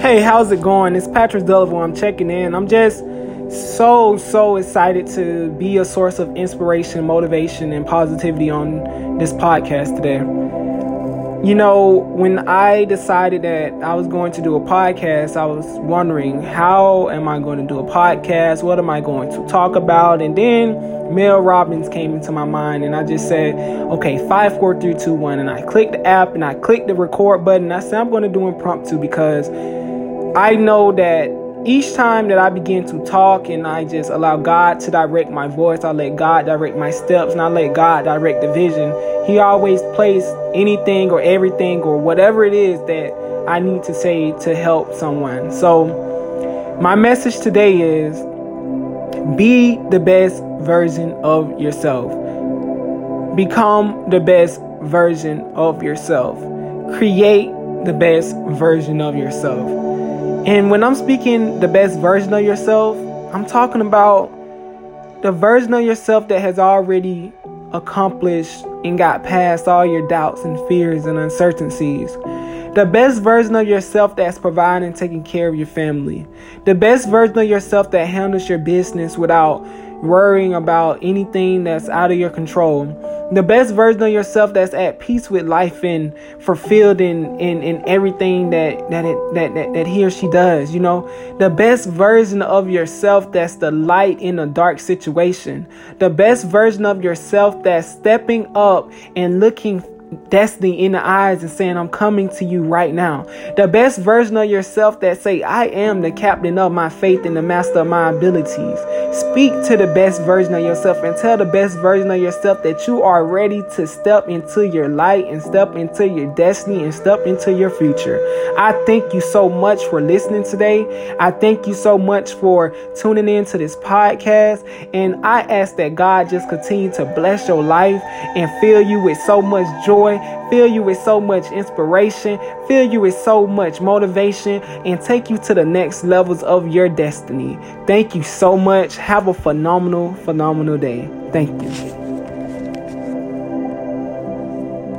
Hey, how's it going? It's Patrick Delavan. I'm checking in. I'm just so, so excited to be a source of inspiration, motivation, and positivity on this podcast today. You know, when I decided that I was going to do a podcast, I was wondering how am I going to do a podcast? What am I going to talk about? And then Mel Robbins came into my mind, and I just said, okay, five, four, three, two, one. And I clicked the app and I clicked the record button. I said, I'm going to do impromptu because I know that each time that I begin to talk and I just allow God to direct my voice, I let God direct my steps and I let God direct the vision, He always plays anything or everything or whatever it is that I need to say to help someone. So, my message today is be the best version of yourself. Become the best version of yourself. Create the best version of yourself. And when I'm speaking the best version of yourself, I'm talking about the version of yourself that has already accomplished and got past all your doubts and fears and uncertainties. The best version of yourself that's providing and taking care of your family. The best version of yourself that handles your business without worrying about anything that's out of your control. The best version of yourself that's at peace with life and fulfilled in, in, in everything that that, it, that that that he or she does, you know. The best version of yourself that's the light in a dark situation. The best version of yourself that's stepping up and looking destiny in the eyes and saying, I'm coming to you right now. The best version of yourself that say, I am the captain of my faith and the master of my abilities. Speak to the best version of yourself and tell the best version of yourself that you are ready to step into your light and step into your destiny and step into your future. I thank you so much for listening today. I thank you so much for tuning in to this podcast. And I ask that God just continue to bless your life and fill you with so much joy joy, fill you with so much inspiration, fill you with so much motivation, and take you to the next levels of your destiny. Thank you so much. Have a phenomenal, phenomenal day. Thank you.